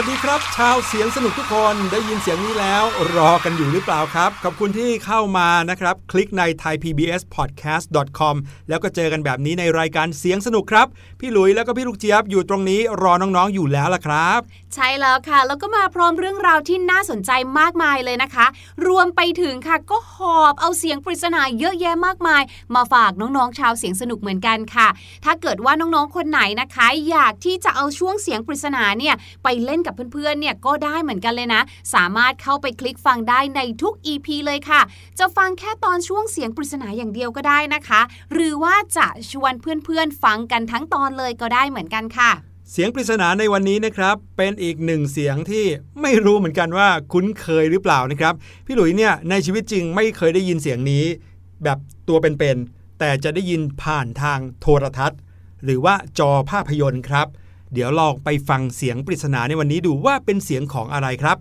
วัสดีครับ ชาวเสียงสนุกทุกคนได้ยินเสียงนี้แล้ว รอกันอยู่หรือเปล่าครับ ขอบคุณที่เข้ามานะครับ คลิกใน thaipbspodcast.com แล้วก็เจอกันแบบนี้ในรายการเสียงสนุกครับ พี่หลุยแล้วก็พี่ลูกเจี๊ยบอยู่ตรงนี้รอน้องๆอยู่แล้วล่ะครับ ใช่แล้วค่ะ แล้วก็มาพร้อมเรื่องราวที่น่าสนใจมากมายเลยนะคะ รวมไปถึงค่ะก็หอบเอาเสียงปริศนาเยอะแยะมากมาย มาฝากน้องๆชาวเสียงสนุกเหมือนกันค่ะ ถ้าเกิดว่าน้องๆคนไหนนะคะ อยากที่จะเอาช่วงเสียงปริศนาเนี่ยไปเล่นกับเพื่อนๆเนี่ยก็ได้เหมือนกันเลยนะ สามารถเข้าไปคลิกฟังได้ในทุก EP เลยค่ะ จะฟังแค่ตอนช่วงเสียงปริศนาอย่างเดียวก็ได้นะคะ หรือว่าจะชวนเพื่อนๆฟังกันทั้งตอนเลยก็ได้เหมือนกันค่ะเสียงปริศนาในวันนี้นะครับ เป็นอีกหนึ่งเสียงที่ไม่รู้เหมือนกันว่าคุ้นเคยหรือเปล่านะครับ พี่หลุยเนี่ยในชีวิตจริงไม่เคยได้ยินเสียงนี้ แบบตัวเป็นๆแต่จะได้ยินผ่านทางโทรทัศน์ หรือว่าจอภาพยนตร์ครับ เดี๋ยวลองไปฟังเสียงปริศนาในวันนี้ดูว่าเป็นเสียงของอะไรครับ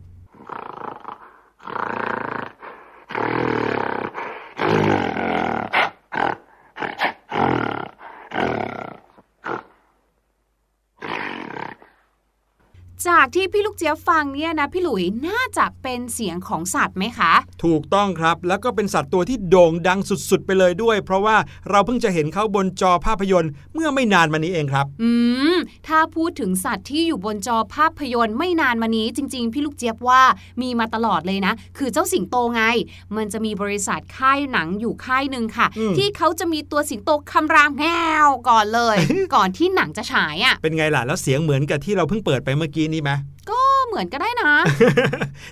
จากที่พี่ลูกเจี๊ยบฟังเนี่ยนะพี่หลุยน่าจะเป็นเสียงของสัตว์ไหมคะถูกต้องครับ แล้วก็เป็นสัตว์ตัวที่โด่งดังสุด ๆ ไปเลยด้วย เพราะว่าเราเพิ่งจะเห็นเขาบนจอภาพยนตร์ เมื่อไม่นานมานี้เองครับ อืมถ้าพูดถึงสัตว์ที่อยู่บนจอภาพยนตร์ไม่นานมานี้ จริง ๆ พี่ลูกเจี๊ยบว่ามีมาตลอดเลยนะ คือเจ้าสิงโตไง มันจะมีบริษัทค่ายหนังอยู่ค่ายหนึ่งค่ะอืมที่เขาจะมีตัวสิงโตคำรามแฮวก่อนเลย ก่อนที่หนังจะฉายอะเป็นไงล่ะแล้วเสียงเหมือนกับที่เราเพิ่งเปิดไปเมื่อกี้นี้ไหมก็ เหมือนก็ได้นะ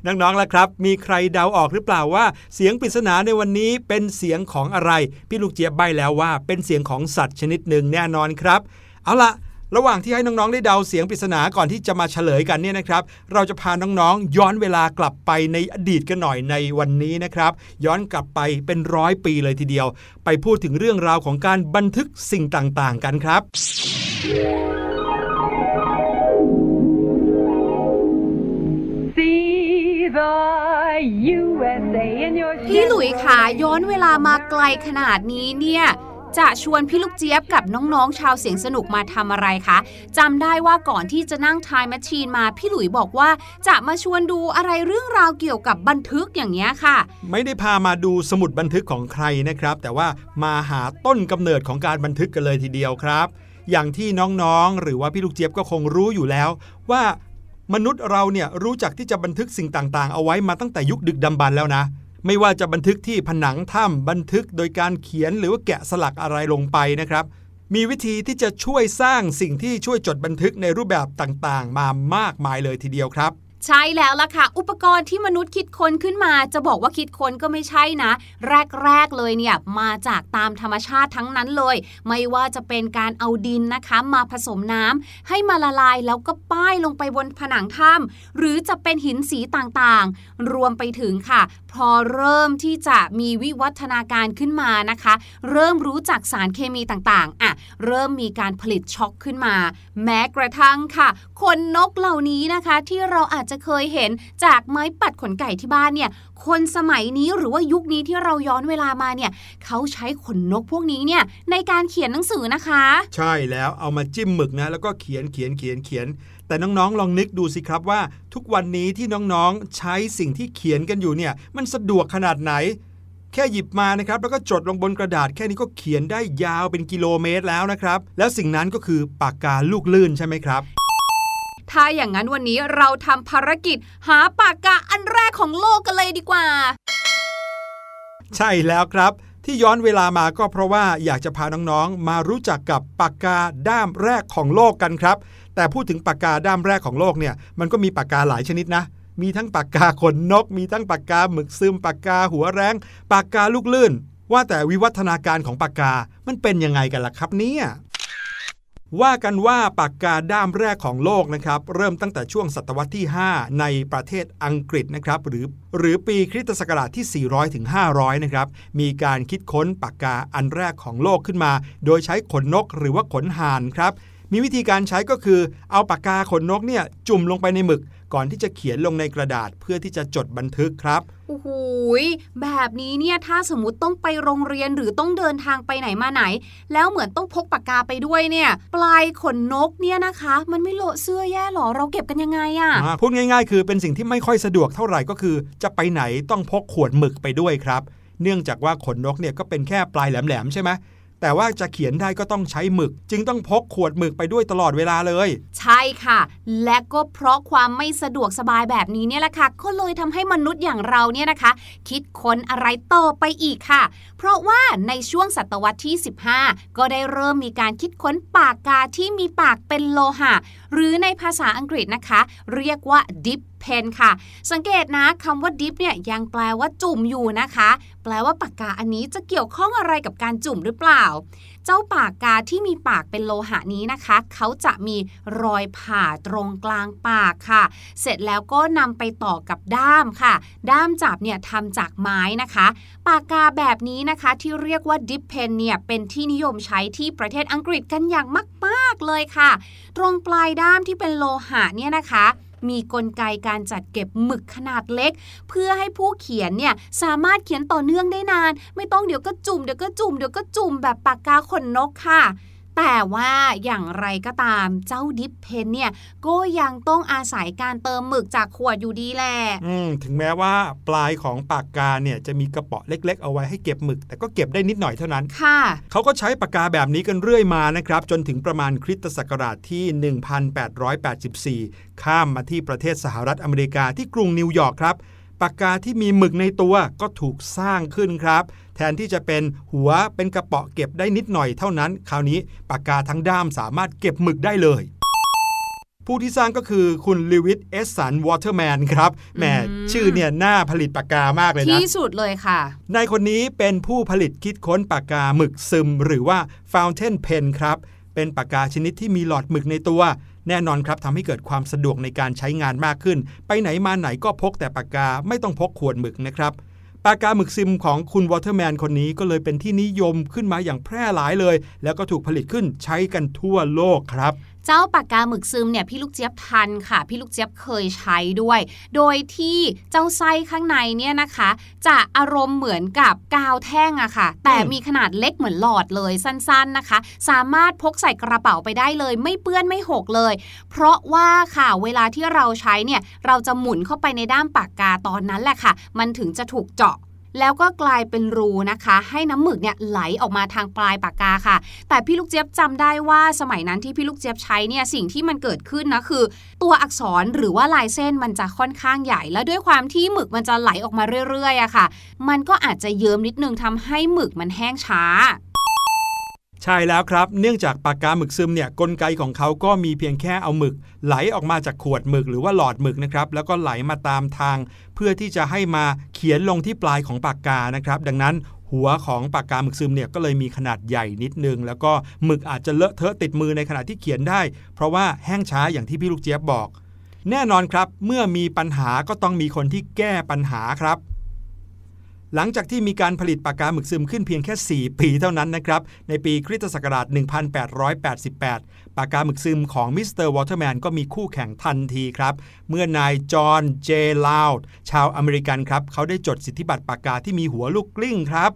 น้องๆล่ะครับ มีใครเดาออกหรือเปล่าว่า เสียงปริศนาในวันนี้เป็นเสียงของอะไร พี่ลูกเจี๊ยบใบแล้วว่า เป็นเสียงของสัตว์ชนิดหนึ่งแน่นอนครับ เอาละระหว่างที่ให้น้องๆ ได้เดาเสียงปริศนาก่อนที่จะมาเฉลยกันเนี่ยนะครับ เราจะพาน้องๆ ย้อนเวลากลับไปในอดีตกันหน่อยในวันนี้นะครับ ย้อนกลับไปเป็นร้อยปีเลยทีเดียว ไปพูดถึงเรื่องราวของการบันทึกสิ่งต่างๆ กันครับ พี่หลุยขาย้อนเวลามาไกลขนาดนี้เนี่ย จะชวนพี่ลูกเจี๊ยบกับน้องๆ ชาวเสียงสนุกมาทำอะไรคะจำได้ว่าก่อนที่จะนั่งทายแมชชีนมาพี่หลุยบอกว่า จะมาชวนดูอะไรเรื่องราวเกี่ยวกับบันทึกอย่างเงี้ยค่ะ ไม่ได้พามาดูสมุดบันทึกของใครนะครับ แต่ว่ามาหาต้นกำเนิดของการบันทึกกันเลยทีเดียวครับ อย่างที่น้องๆ หรือว่าพี่ลูกเจี๊ยบก็คงรู้อยู่แล้วว่า มนุษย์เราเนี่ยรู้จักที่จะบันทึกสิ่งต่างๆ เอาไว้มาตั้งแต่ยุคดึกดำบรรพ์แล้วนะ ไม่ว่าจะบันทึกที่ผนังถ้ำบันทึกโดยการเขียนหรือว่าแกะสลักอะไรลงไปนะครับ มีวิธีที่จะช่วยสร้างสิ่งที่ช่วยจดบันทึกในรูปแบบต่างๆ มามากมายเลยทีเดียวครับ ใช่แล้วล่ะค่ะ อุปกรณ์ที่มนุษย์คิดค้นขึ้นมา จะบอกว่าคิดค้นก็ไม่ใช่นะ แรกๆเลยเนี่ยมาจากตามธรรมชาติทั้งนั้นเลย ไม่ว่าจะเป็นการเอาดินนะคะ มาผสมน้ำให้มาละลายแล้วก็ป้ายลงไปบนผนังถ้ำหรือจะเป็นหินสีต่างๆ รวมไปถึงค่ะ พอเริ่มที่จะมีวิวัฒนาการขึ้นมานะคะ เริ่มรู้จักสารเคมีต่างๆอะเริ่มมีการผลิตช็อกขึ้นมา แม้กระทั่งค่ะขนนกเหล่านี้นะคะที่เราอาจจะเคยเห็นจากไม้ปัดขนไก่ที่บ้านเนี่ย คนสมัยนี้หรือว่ายุคนี้ที่เราย้อนเวลามาเนี่ยเขาใช้ขนนกพวกนี้เนี่ยในการเขียนหนังสือนะคะ ใช่แล้วเอามาจิ้มหมึกนะ แล้วก็เขียนเขียนเขียนเขียน แต่น้องๆ ลองนึกดูสิครับว่า ทุกวันนี้ที่น้องๆ ใช้สิ่งที่เขียนกันอยู่เนี่ย มันสะดวกขนาดไหน แค่หยิบมานะครับ แล้วก็จดลงบนกระดาษแค่นี้ก็เขียนได้ยาวเป็นกิโลเมตรแล้วนะครับ แล้วสิ่งนั้นก็คือปากกาลูกลื่นใช่ไหมครับ ถ้าอย่างนั้นวันนี้เราทำภารกิจหาปากกาอันแรกของโลกกันเลยดีกว่า ใช่แล้วครับ ที่ย้อนเวลามาก็เพราะว่าอยากจะพาน้องๆ มารู้จักกับปากกาด้ามแรกของโลกกันครับ แต่พูดถึงปากกาด้ามแรกของโลกเนี่ย มันก็มีปากกาหลายชนิดนะมีทั้งปากกาขนนก มีทั้งปากกาหมึกซึมปากกาหัวแรงปากกาลูกลื่น ว่าแต่วิวัฒนาการของปากกา มันเป็นยังไงกันล่ะครับเนี่ย ว่ากันว่าปากกาด้ามแรกของโลกนะครับ เริ่มตั้งแต่ช่วงศตวรรษที่ 5 ในประเทศอังกฤษนะครับ หรือหรือปีคริสตศักราชที่ 400ถึง500 นะครับ มีการคิดค้นปากกาอันแรกของโลกขึ้นมา โดยใช้ขนนกหรือว่าขนห่านครับ มีวิธีการใช้ก็คือเอาปากกาขนนกเนี่ยจุ่มลงไปในหมึก ก่อนที่จะเขียนลงในกระดาษเพื่อที่จะจดบันทึกครับโอ้โหยแบบนี้เนี่ยถ้าสมมติต้องไปโรงเรียนหรือต้องเดินทางไปไหนมาไหน แล้วเหมือนต้องพกปากกาไปด้วยเนี่ย ปลายขนนกเนี่ยนะคะ มันไม่โละเสื้อแย่หรอเราเก็บกันยังไงอะอ่าพูดง่ายๆ คือเป็นสิ่งที่ไม่ค่อยสะดวกเท่าไหร่ก็คือ จะไปไหนต้องพกขวดหมึกไปด้วยครับ เนื่องจากว่าขนนกเนี่ยก็เป็นแค่ปลายแหลมๆใช่ไหม แต่ว่าจะเขียนได้ก็ต้องใช้หมึก จึงต้องพกขวดหมึกไปด้วยตลอดเวลาเลย ใช่ค่ะ และก็เพราะความไม่สะดวกสบายแบบนี้เนี่ยแหละค่ะก็เลยทำให้มนุษย์อย่างเราเนี่ยนะคะ คิดค้นอะไรต่อไปอีกค่ะ เพราะว่าในช่วงศตวรรษที่ 15 ก็ได้เริ่มมีการคิดค้นปากกาที่มีปากเป็นโลหะ หรือในภาษาอังกฤษนะคะ เรียกว่า dip pen ค่ะ สังเกตนะคำว่า dip เนี่ยยังแปลว่าจุ่มอยู่นะคะ แปลว่าปากกาอันนี้จะเกี่ยวข้องอะไรกับการจุ่มหรือเปล่า เจ้าปากกาที่มีปากเป็นโลหะนี้นะคะ เขาจะมีรอยผ่าตรงกลางปากค่ะ เสร็จแล้วก็นำไปต่อกับด้ามค่ะ ด้ามจับเนี่ยทำจากไม้นะคะ ปากกาแบบนี้นะคะที่เรียกว่า dip pen เนี่ยเป็นที่นิยมใช้ที่ประเทศอังกฤษกันอย่างมากๆเลยค่ะ ตรงปลายด้ามที่เป็นโลหะเนี่ยนะคะมีกลไกการจัดเก็บหมึกขนาดเล็ก เพื่อให้ผู้เขียนเนี่ยสามารถเขียนต่อเนื่องได้นาน ไม่ต้องเดี๋ยวก็จุ่มเดี๋ยวก็จุ่มเดี๋ยวก็จุ่มแบบปากกาขนนกค่ะ แต่ว่าอย่างไรก็ตามเจ้าดิปเพนเนี่ยก็ยังต้องอาศัยการเติมหมึกจากขวดอยู่ดีแหละอืมถึงแม้ว่าปลายของปากกาเนี่ยจะมีกระเป๋อเล็ก ๆ เอาไว้ให้เก็บหมึก แต่ก็เก็บได้นิดหน่อยเท่านั้นค่ะเขาก็ใช้ปากกาแบบนี้กันเรื่อยมานะครับ จนถึงประมาณคริสตศักราชที่ 1884 ข้ามมาที่ประเทศสหรัฐอเมริกาที่กรุงนิวยอร์กครับ ปากกาที่มีหมึกในตัวก็ถูกสร้างขึ้นครับ แทนที่จะเป็นหัวเป็นกระเปาะเก็บได้นิดหน่อยเท่านั้น คราวนี้ปากกาทั้งด้ามสามารถเก็บหมึกได้เลยผู้ที่สร้างก็คือคุณลูอิสเอดสันวอเตอร์แมนครับแหมอืมชื่อเนี่ยน่าผลิตปากกามากเลยนะ ที่สุดเลยค่ะ นายคนนี้เป็นผู้ผลิตคิดค้นปากกาหมึกซึม หรือว่า Fountain Pen ครับ เป็นปากกาชนิดที่มีหลอดหมึกในตัว แน่นอนครับทำให้เกิดความสะดวกในการใช้งานมากขึ้น ไปไหนมาไหนก็พกแต่ปากกาไม่ต้องพกขวดหมึกนะครับปากกาหมึกซึมของคุณวอเตอร์แมนคนนี้ก็เลยเป็นที่นิยมขึ้นมาอย่างแพร่หลายเลย แล้วก็ถูกผลิตขึ้นใช้กันทั่วโลกครับ เจ้าปากกาหมึกซึมเนี่ยพี่ลูกเจี๊ยบทันค่ะ พี่ลูกเจี๊ยบเคยใช้ด้วย โดยที่เจ้าไส้ข้างในเนี่ยนะคะ จะอารมณ์เหมือนกับกาวแท่งอะค่ะ แต่มีขนาดเล็กเหมือนหลอดเลยสั้นๆนะคะ สามารถพกใส่กระเป๋าไปได้เลย ไม่เปื้อนไม่หกเลย เพราะว่าค่ะเวลาที่เราใช้เนี่ยเราจะหมุนเข้าไปในด้ามปากกาตอนนั้นแหละค่ะ มันถึงจะถูกเจาะ แล้วก็กลายเป็นรูนะคะ ให้น้ำหมึกเนี่ยไหลออกมาทางปลายปากกาค่ะ แต่พี่ลูกเจี๊ยบจำได้ว่าสมัยนั้นที่พี่ลูกเจี๊ยบใช้เนี่ยสิ่งที่มันเกิดขึ้นนะคือ ตัวอักษรหรือว่าลายเส้นมันจะค่อนข้างใหญ่ แล้วด้วยความที่หมึกมันจะไหลออกมาเรื่อยๆอะค่ะ มันก็อาจจะเยิ้มนิดนึงทำให้หมึกมันแห้งช้า ใช่แล้วครับ เนื่องจากปากกาหมึกซึมเนี่ยกลไกของเขาก็มีเพียงแค่เอาหมึก ไหลออกมาจากขวดหมึกหรือว่าหลอดหมึกนะครับแล้วก็ไหลมาตามทาง เพื่อที่จะให้มาเขียนลงที่ปลายของปากกานะครับ ดังนั้นหัวของปากกาหมึกซึมเนี่ยก็เลยมีขนาดใหญ่นิดนึง แล้วก็หมึกอาจจะเลอะเทอะติดมือในขณะที่เขียนได้ เพราะว่าแห้งช้าอย่างที่พี่ลูกเจี๊ยบบอก แน่นอนครับ เมื่อมีปัญหาก็ต้องมีคนที่แก้ปัญหาครับ หลังจากที่มีการผลิตปากกาหมึกซึมขึ้นเพียงแค่ 4 ปีเท่านั้นนะครับ ในปีคริสตศักราช 1888 ปากกาหมึกซึมของมิสเตอร์วอเตอร์แมนก็มีคู่แข่งทันทีครับ เมื่อนายจอห์นเจลาวด์ชาวอเมริกันครับ เขาได้จดสิทธิบัตรปากกาที่มีหัวลูกกลิ้งครับ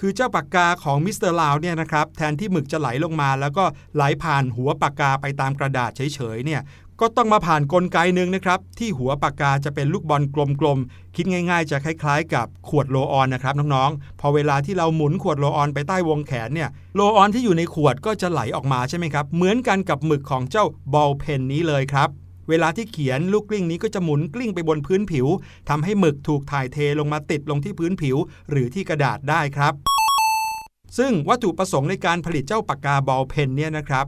คือเจ้าปากกาของมิสเตอร์ลาวด์เนี่ยนะครับแทนที่หมึกจะไหลลงมา แล้วก็ไหลผ่านหัวปากกาไปตามกระดาษเฉยๆเนี่ย ก็ต้องมาผ่านกลไกหนึ่งนะครับ ที่หัวปากกาจะเป็นลูกบอลกลมๆ คิดง่ายๆ จะคล้ายๆ กับขวดโรลออนนะครับน้องๆ พอเวลาที่เราหมุนขวดโรลออนไปใต้วงแขนเนี่ยโรลออนที่อยู่ในขวดก็จะไหลออกมาใช่ไหมครับ เหมือนกันกับหมึกของเจ้า ball pen นี้เลยครับเวลาที่เขียนลูกกลิ้งนี้ก็จะหมุนกลิ้งไปบนพื้นผิวทำให้หมึกถูกถ่ายเทลงมาติดลงที่พื้นผิว หรือที่กระดาษได้ครับ ซึ่งวัตถุประสงค์ในการผลิตเจ้าปากกา ballpen เนี่ยนะครับ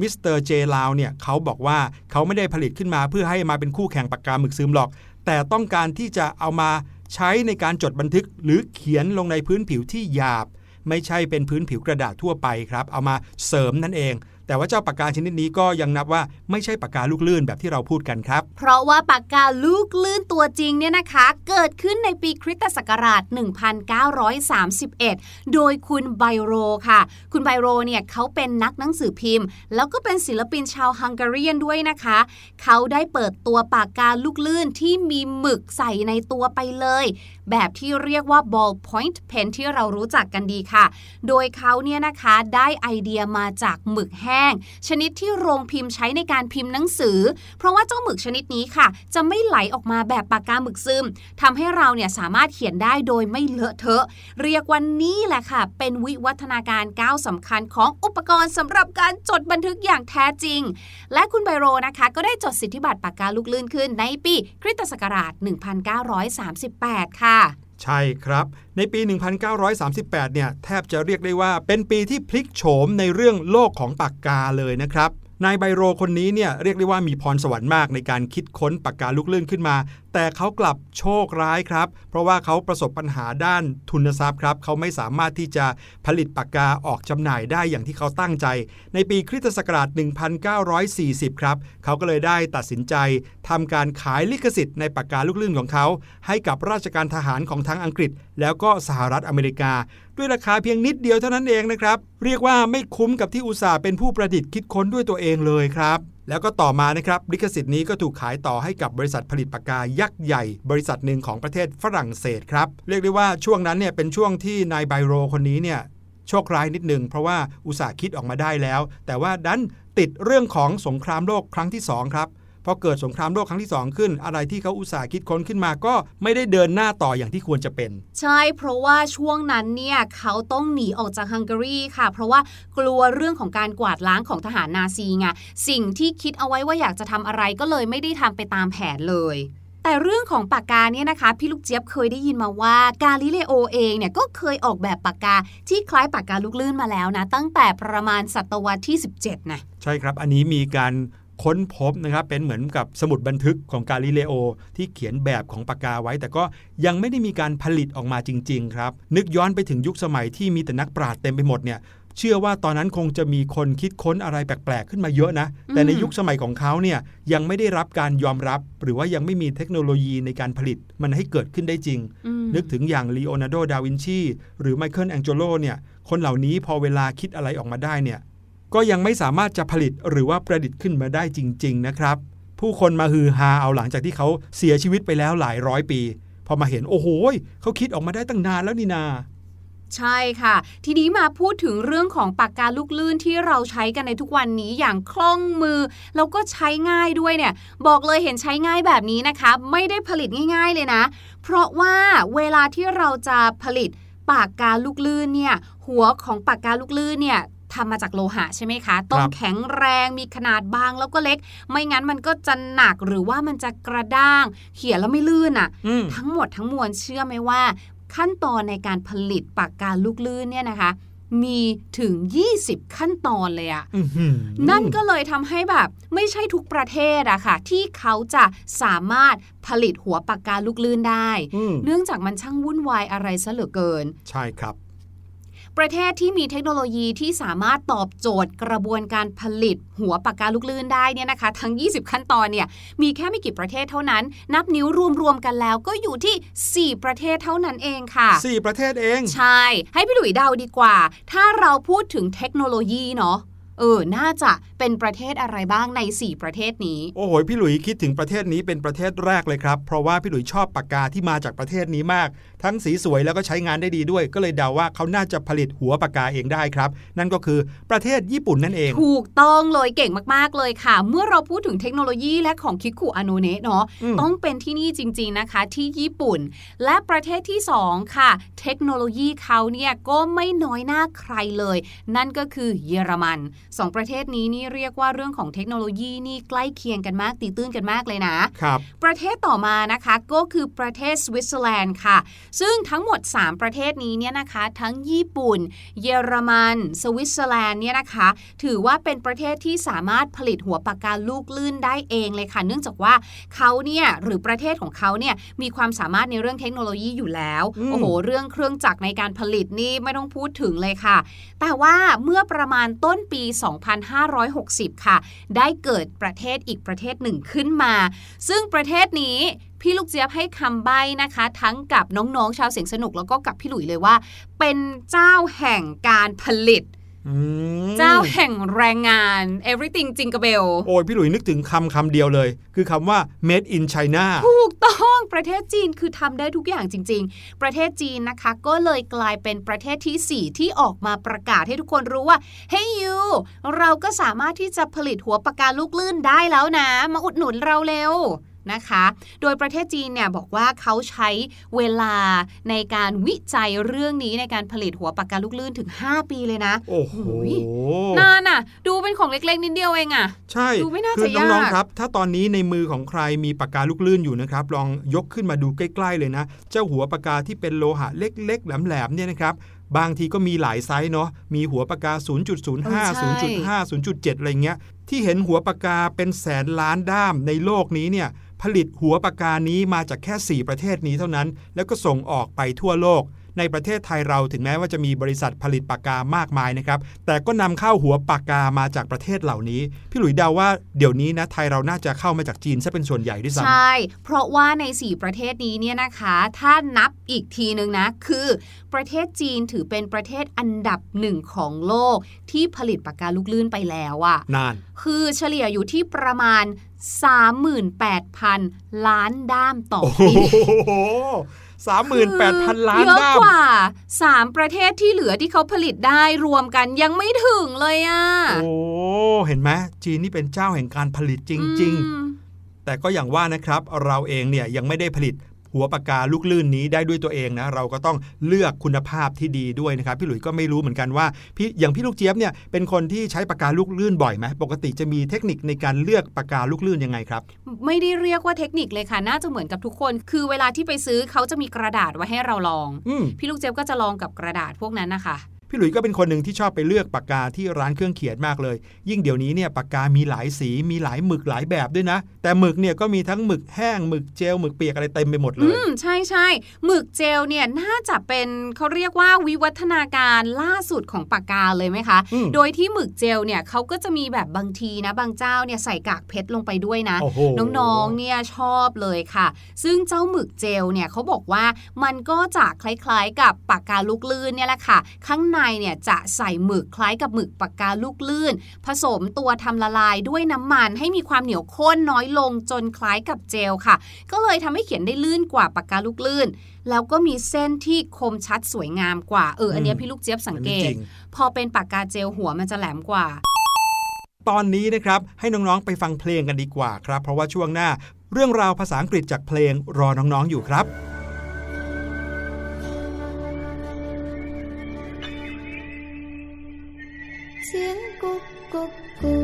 มิสเตอร์เจลาวเนี่ยเขาบอกว่าเขาไม่ได้ผลิตขึ้นมาเพื่อให้มาเป็นคู่แข่งปากกาหมึกซึมหรอก แต่ต้องการที่จะเอามาใช้ในการจดบันทึกหรือเขียนลงในพื้นผิวที่หยาบ ไม่ใช่เป็นพื้นผิวกระดาษทั่วไปครับ เอามาเสริมนั่นเอง แต่ว่าเจ้าปากกาชนิดนี้ก็ยังนับว่าไม่ใช่ปากกาลูกลื่นแบบที่เราพูดกันครับ เพราะว่าปากกาลูกลื่นตัวจริงเนี่ยนะคะ เกิดขึ้นในปีคริสตศักราช 1931 โดยคุณไบโรค่ะ คุณไบโรเนี่ยเขาเป็นนักหนังสือพิมพ์ แล้วก็เป็นศิลปินชาวฮังการีนด้วยนะคะ เขาได้เปิดตัวปากกาลูกลื่นที่มีหมึกใส่ในตัวไปเลย แบบที่เรียกว่า ball point pen ที่เรารู้จักกันดีค่ะ โดยเขาเนี่ยนะคะได้ไอเดียมาจากหมึกแห้งชนิดที่โรงพิมพ์ใช้ในการพิมพ์หนังสือ เพราะว่าเจ้าหมึกชนิดนี้ค่ะ จะไม่ไหลออกมาแบบปากกาหมึกซึมทำให้เราเนี่ยสามารถเขียนได้โดยไม่เลอะเทอะ เรียกว่านี่แหละค่ะ เป็นวิวัฒนาการก้าวสำคัญของอุปกรณ์สำหรับการจดบันทึกอย่างแท้จริง และคุณไบโรนะคะ ก็ได้จดสิทธิบัตรปากกาลูกลื่นขึ้นในปีคริสตศักราช 1938 ค่ะใช่ครับ ในปี 1938 เนี่ยแทบจะเรียกได้ว่าเป็นปีที่พลิกโฉมในเรื่องโลกของปากกาเลยนะครับนายไบโรคนนี้เนี่ยเรียกได้ว่ามีพรสวรรค์มากในการคิดค้นปากกาลูกเลื่นขึ้นมา แต่เขากลับโชคร้ายครับ เพราะว่าเขาประสบปัญหาด้านทุนทรัพย์ครับ เขาไม่สามารถที่จะผลิตปากกาออกจำหน่ายได้อย่างที่เขาตั้งใจ ในปีคริสตศักราช 1940 ครับ เขาก็เลยได้ตัดสินใจทำการขายลิขสิทธิ์ในปากกาลูกลื่นของเขา ให้กับราชการทหารของทั้งอังกฤษ แล้วก็สหรัฐอเมริกา ด้วยราคาเพียงนิดเดียวเท่านั้นเองนะครับ เรียกว่าไม่คุ้มกับที่อุตสาห์เป็นผู้ประดิษฐ์คิดค้นด้วยตัวเองเลยครับ แล้วก็ต่อมานะครับลิขสิทธิ์นี้ก็ถูกขายต่อให้กับบริษัทผลิตปากกายักษ์ใหญ่ บริษัทหนึ่งของประเทศฝรั่งเศสครับ เรียกได้ว่าช่วงนั้นเนี่ยเป็นช่วงที่นายไบโรคนนี้เนี่ยโชคร้ายนิดหนึ่งเพราะว่าอุตสาห์คิดออกมาได้แล้ว แต่ว่าดันติดเรื่องของสงครามโลกครั้งที่สองครับ พอเกิดสงครามโลกครั้งที่ 2 ขึ้น อะไรที่เขาอุตส่าห์คิดค้นขึ้นมาก็ไม่ได้เดินหน้าต่ออย่างที่ควรจะเป็น ใช่เพราะว่าช่วงนั้นเนี่ยเขาต้องหนีออกจากฮังการีค่ะ เพราะว่ากลัวเรื่องของการกวาดล้างของทหารนาซีไงสิ่งที่คิดเอาไว้ว่าอยากจะทำอะไรก็เลยไม่ได้ทำไปตามแผนเลยแต่เรื่องของปากกาเนี่ยนะคะ พี่ลูกเจี๊ยบเคยได้ยินมาว่ากาลิเลโอเองเนี่ยก็เคยออกแบบปากกาที่คล้ายปากกาลูกลื่นมาแล้วนะ ตั้งแต่ประมาณศตวรรษที่ 17นะใช่ครับ อันนี้มีการ ค้นพบนะครับเป็นเหมือนกับสมุดบันทึกของกาลิเลโอ ที่เขียนแบบของปากกาไว้ แต่ก็ยังไม่ได้มีการผลิตออกมาจริง ๆ ครับ นึกย้อนไปถึงยุคสมัยที่มีแต่นักปราชญ์เต็มไปหมดเนี่ยเชื่อว่าตอนนั้นคงจะมีคนคิดค้นอะไรแปลก ๆ ขึ้นมาเยอะนะ แต่ในยุคสมัยของเขาเนี่ยยังไม่ได้รับการยอมรับ หรือว่ายังไม่มีเทคโนโลยีในการผลิตมันให้เกิดขึ้นได้จริงอืมนึกถึงอย่างลีโอนาร์โด ดาวินชี หรือไมเคิลแองเจโลเนี่ยคนเหล่านี้พอเวลาคิดอะไรออกมาได้เนี่ย ก็ยังไม่สามารถจะผลิตหรือว่าประดิษฐ์ขึ้นมาได้จริง ๆ นะครับ ผู้คนมาฮือฮาเอาหลังจากที่เขาเสียชีวิตไปแล้วหลายร้อยปี พอมาเห็นโอ้โหเขาคิดออกมาได้ตั้งนานแล้วนี่นาใช่ค่ะ ทีนี้มาพูดถึงเรื่องของปากกาลูกลื่นที่เราใช้กันในทุกวันนี้อย่างคล่องมือ แล้วก็ใช้ง่ายด้วยเนี่ย บอกเลยเห็นใช้ง่ายแบบนี้นะคะ ไม่ได้ผลิตง่าย ๆเลยนะ เพราะว่าเวลาที่เราจะผลิตปากกาลูกลื่นเนี่ยหัวของปากกาลูกลื่นเนี่ย ทำมาจากโลหะใช่ไหมคะต้องแข็งแรงมีขนาดบางแล้วก็เล็ก ไม่งั้นมันก็จะหนักหรือว่ามันจะกระด้าง เขียนแล้วไม่ลื่นอะอืมทั้งหมดทั้งมวลเชื่อไหมว่า ขั้นตอนในการผลิตปากกาลูกลื่นเนี่ยนะคะมีถึง 20 ขั้นตอนเลยอะอื้อหือนั่นก็เลยทำให้แบบไม่ใช่ทุกประเทศอะค่ะ ที่เขาจะสามารถผลิตหัวปากกาลูกลื่นได้อืมเนื่องจากมันช่างวุ่นวายอะไรซะเหลือเกิน ใช่ครับ ประเทศที่มีเทคโนโลยีที่สามารถตอบโจทย์กระบวนการผลิตหัวปากกาลูกลื่นได้เนี่ยนะคะ ทั้ง 20 ขั้นตอนเนี่ยมีแค่ไม่กี่ประเทศเท่านั้น นับนิ้วรวมๆกันแล้วก็อยู่ที่ 4 ประเทศเท่านั้นเองค่ะสี่ประเทศเอง ใช่ ให้พี่หลุยเดาดีกว่า ถ้าเราพูดถึงเทคโนโลยีเนาะเออ น่าจะเป็นประเทศอะไรบ้างใน 4 ประเทศนี้ โอ้โห พี่หลุยคิดถึงประเทศนี้เป็นประเทศแรกเลยครับ เพราะว่าพี่หลุยชอบปากกาที่มาจากประเทศนี้มาก ทั้งสีสวยแล้วก็ใช้งานได้ดีด้วย ก็เลยเดาว่าเขาน่าจะผลิตหัวปากกาเองได้ครับ นั่นก็คือประเทศญี่ปุ่นนั่นเอง ถูกต้องเลยเก่งมากๆเลยค่ะ เมื่อเราพูดถึงเทคโนโลยีและของคิคุอาโนเนะเนาะอืมต้องเป็นที่นี่จริง ๆนะคะ ที่ญี่ปุ่น และประเทศที่ 2 ค่ะ เทคโนโลยีเขาเนี่ยก็ไม่น้อยหน้าใครเลย นั่นก็คือเยอรมันสองประเทศนี้นี่เรียกว่าเรื่องของเทคโนโลยีนี่ใกล้เคียงกันมากตีตื้นกันมากเลยนะครับประเทศต่อมานะคะก็คือประเทศสวิตเซอร์แลนด์ค่ะซึ่งทั้งหมด 3 ประเทศนี้เนี่ยนะคะ ทั้งญี่ปุ่น เยอรมัน สวิตเซอร์แลนด์เนี่ยนะคะ ถือว่าเป็นประเทศที่สามารถผลิตหัวปากกาลูกลื่นได้เองเลยค่ะ เนื่องจากว่าเขาเนี่ยหรือประเทศของเขาเนี่ยมีความสามารถในเรื่องเทคโนโลยีอยู่แล้วอืมโอ้โหเรื่องเครื่องจักรในการผลิตนี่ไม่ต้องพูดถึงเลยค่ะ แต่ว่าเมื่อประมาณต้นปี 2560 ค่ะ ได้เกิดประเทศอีกประเทศหนึ่งขึ้นมา ซึ่งประเทศนี้พี่ลูกเจี๊ยบให้คำใบ้นะคะ ทั้งกับน้องๆชาวเสียงสนุกแล้วก็กับพี่หลุยเลยว่า เป็นเจ้าแห่งการผลิตอืมเจ้าแห่งแรงงาน everything จิงก e เบล โอ้ย พี่หลุยนึกถึงคำคำเดียวเลย คือคำว่า made in China ถูกต้องประเทศจีนคือทำได้ทุกอย่างจริง ๆ ประเทศจีนนะคะ ก็เลยกลายเป็นประเทศที่ 4 ที่ออกมาประกาศให้ทุกคนรู้ว่า Hey you เราก็สามารถที่จะผลิตหัวปากกาลูกลื่นได้แล้วนะ มาอุดหนุนเราเร็ว นะคะ โดยประเทศจีนเนี่ยบอกว่าเขาใช้เวลาในการวิจัยเรื่องนี้ในการผลิตหัวปากกาลูกลื่นถึง 5 ปีเลยนะ โอ้โหนานอะ ดูเป็นของเล็กๆนิดเดียวเองอะ ใช่ ดูไม่น่าคืจะน้องยากๆครับ ถ้าตอนนี้ในมือของใครมีปากกาลูกลื่นอยู่นะครับ ลองยกขึ้นมาดูใกล้ ๆ เลยนะ เจ้าหัวปากกาที่เป็นโลหะเล็กๆแหลมๆเนี่ยนะครับบางทีก็มีหลายไซส์เนาะ มีหัวปากกา 0.05 0.5 0.7 อะไรเงี้ย ที่เห็นหัวปากกาเป็นแสนล้านด้ามในโลกนี้เนี่ย ผลิตหัวปากกานี้มาจากแค่ 4 ประเทศนี้เท่านั้น แล้วก็ส่งออกไปทั่วโลก ในประเทศไทยเราถึงแม้ว่าจะมีบริษัทผลิตปากกามากมายนะครับ แต่ก็นำเข้าหัวปากกามาจากประเทศเหล่านี้ พี่หลุยเดาว่าเดี๋ยวนี้นะไทยเราน่าจะเข้ามาจากจีนซะเป็นส่วนใหญ่ด้วยซ้ำใช่ เพราะว่าใน 4 ประเทศนี้เนี่ยนะคะ ถ้านับอีกทีนึงนะ คือ ประเทศจีนถือเป็นประเทศอันดับหนึ่งของโลกที่ผลิตปากกาลูกลื่นไปแล้วอะนาน คือเฉลี่ยอยู่ที่ประมาณ 38,000 ล้านด้ามต่อโอ้โหปี สามหมื่นแปดพันล้านเยอะด้ามกว่า 3 ประเทศที่เหลือที่เขาผลิตได้รวมกันยังไม่ถึงเลยอะโอ้ เห็นไหมจีนนี่เป็นเจ้าแห่งการผลิตจริงอืมๆแต่ก็อย่างว่านะครับ เราเองเนี่ยยังไม่ได้ผลิต หัวปากกาลูกลื่นนี้ได้ด้วยตัวเองนะเราก็ต้องเลือกคุณภาพที่ดีด้วยนะครับพี่หลุยส์ก็ไม่รู้เหมือนกันว่าพี่อย่างพี่ลูกเจี๊ยบเนี่ยเป็นคนที่ใช้ปากกาลูกลื่นบ่อยไหมปกติจะมีเทคนิคในการเลือกปากกาลูกลื่นยังไงครับ ไม่ได้เรียกว่าเทคนิคเลยค่ะน่าจะเหมือนกับทุกคน คือเวลาที่ไปซื้อเขาจะมีกระดาษไว้ให้เราลองอืมพี่ลูกเจี๊ยบก็จะลองกับกระดาษพวกนั้นนะคะ พี่หลุยส์ก็เป็นคนหนึ่งที่ชอบไปเลือกปากกาที่ร้านเครื่องเขียนมากเลย ยิ่งเดี๋ยวนี้เนี่ยปากกามีหลายสีมีหลายหมึกหลายแบบด้วยนะ แต่หมึกเนี่ยก็มีทั้งหมึกแห้งหมึกเจลหมึกเปียกอะไรเต็มไปหมดเลอืยมใช่ใช่หมึกเจลเนี่ยน่าจะเป็นเขาเรียกว่าวิวัฒนาการล่าสุดของปากกาเลยไหมคะอืมโดยที่หมึกเจลเนี่ยเขาก็จะมีแบบบางทีนะ บางเจ้าเนี่ยใส่กากเพชรลงไปด้วยนะโอ้โหน้องๆเนี่ยชอบเลยค่ะ ซึ่งเจ้าหมึกเจลเนี่ยเขาบอกว่ามันก็จะคล้ายๆ กับปากกาลูกลื่นเนี่ยแหละค่ะ ข้างในเนี่ยจะใส่หมึกคล้ายกับหมึกปากกาลูกลื่น ผสมตัวทำละลายด้วยน้ำมันให้มีความเหนียวข้นน้อยลงจนคล้ายกับเจลค่ะ ก็เลยทำให้เขียนได้ลื่นกว่าปากกาลูกลื่น แล้วก็มีเส้นที่คมชัดสวยงามกว่าเอออันเนี้ยอืมพี่ลูกเจี๊ยบสังเกอันนี้ตจริงพอเป็นปากกาเจลหัวมันจะแหลมกว่าตอนนี้นะครับ ให้น้องๆ ไปฟังเพลงกันดีกว่าครับ เพราะว่าช่วงหน้า เรื่องราวภาษาอังกฤษจากเพลงรอน้องๆ อยู่ครับ เสียง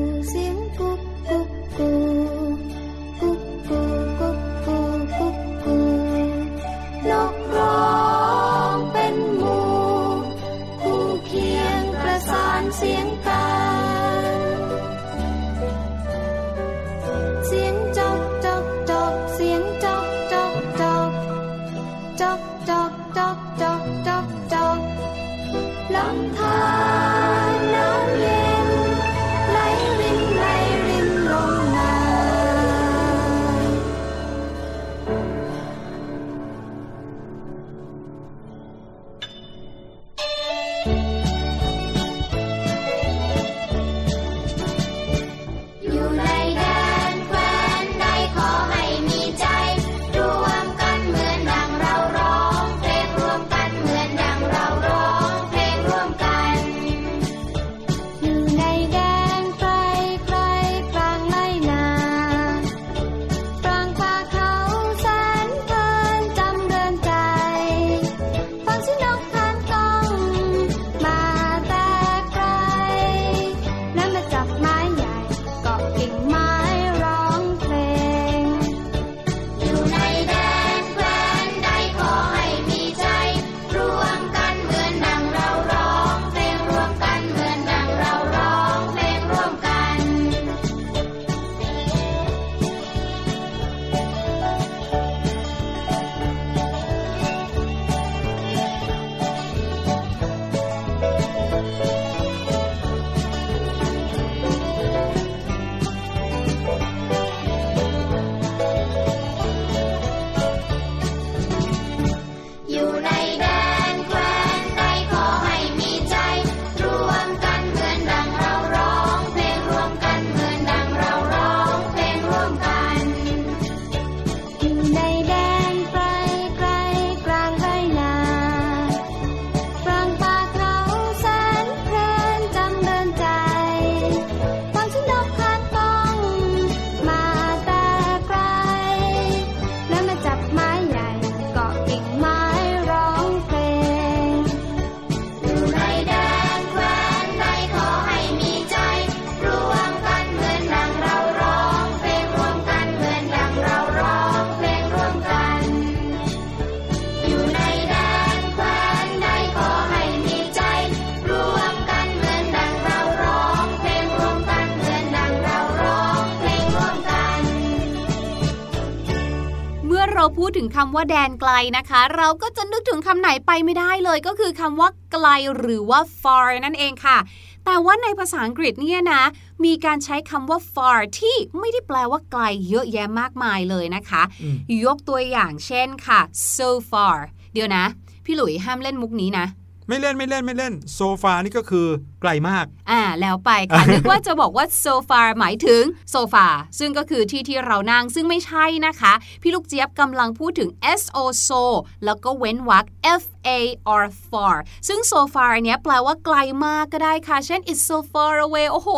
พูดถึงคำว่าแดนไกลนะคะ เราก็จะนึกถึงคำไหนไปไม่ได้เลย ก็คือคำว่าไกลหรือว่า far นั่นเองค่ะ แต่ว่าในภาษาอังกฤษเนี่ยนะ มีการใช้คำว่า far ที่ไม่ได้แปลว่าไกลเยอะแยะมากมายเลยนะคะอืมยกตัวอย่างเช่นค่ะ so far เดี๋ยวนะ พี่หลุยห้ามเล่นมุกนี้นะ ไม่เล่นไม่เล่นไม่เล่นโซฟานี่ก็คือไกลมาก อ่าแล้วไปค่ะนึกว่าจะบอกว่า so far หมายถึงโซฟาซึ่งก็คือที่ที่เรานั่งซึ่งไม่ใช่นะคะ พี่ลูกเจี๊ยบกำลังพูดถึง s o so แล้วก็เว้นวรรค f a r far ซึ่ง so far เนี้ยแปลว่าไกลมากก็ได้ค่ะ เช่น it's so far away โอ้โห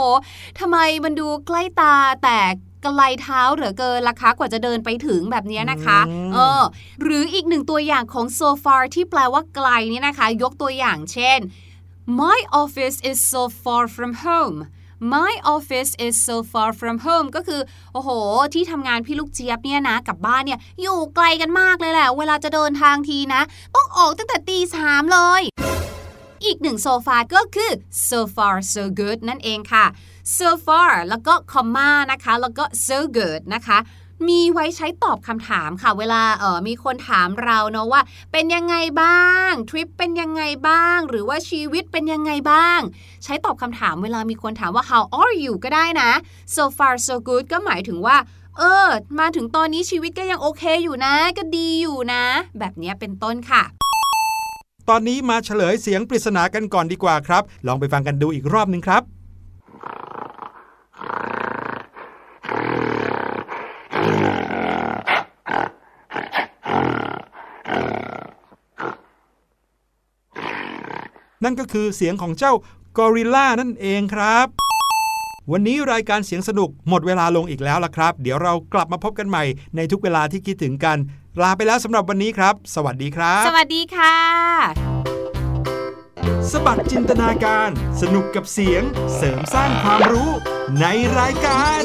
ทำไมมันดูใกล้ตาแต่ ไกลเท้าเหลือเกินล่ะคะกว่าจะเดินไปถึงแบบเนี้ยนะคะอืมเออหรืออีกหนึ่งตัวอย่างของ so far ที่แปลว่าไกลเนี่ยนะคะ ยกตัวอย่างเช่น My office is so far from home My office is so far from home ก็คือ โอ้โห ที่ทำงานพี่ลูกเจี๊ยบเนี่ยนะ กับบ้านเนี่ย อยู่ไกลกันมากเลยแหละ เวลาจะเดินทางทีนะ ต้องออกตั้งแต่ตีสามเลย อีกหนึ่งโซฟาก็คือ so far so good นั่นเองค่ะ so far แล้วก็ comma นะคะ แล้วก็ so good นะคะมีไว้ใช้ตอบคำถามค่ะ เวลาเออมีคนถามเราเนาะว่า เป็นยังไงบ้างทริปเป็นยังไงบ้าง หรือว่าชีวิตเป็นยังไงบ้าง ใช้ตอบคำถามเวลามีคนถามว่า how are you ก็ได้นะ so far so good ก็หมายถึงว่า เออ มาถึงตอนนี้ชีวิตก็ยังโอเคอยู่นะ ก็ดีอยู่นะ แบบนี้เป็นต้นค่ะ ตอนนี้มาเฉลยเสียงปริศนากันก่อนดีกว่าครับ ลองไปฟังกันดูอีกรอบนึงครับ นั่นก็คือเสียงของเจ้ากอริลล่านั่นเองครับ วันนี้รายการเสียงสนุกหมดเวลาลงอีกแล้วล่ะครับ เดี๋ยวเรากลับมาพบกันใหม่ในทุกเวลาที่คิดถึงกัน ลาไปแล้วสำหรับวันนี้ครับ สวัสดีครับ สวัสดีค่ะสบัดจินตนาการ สนุกกับเสียงเสริมสร้างความรู้ในรายการ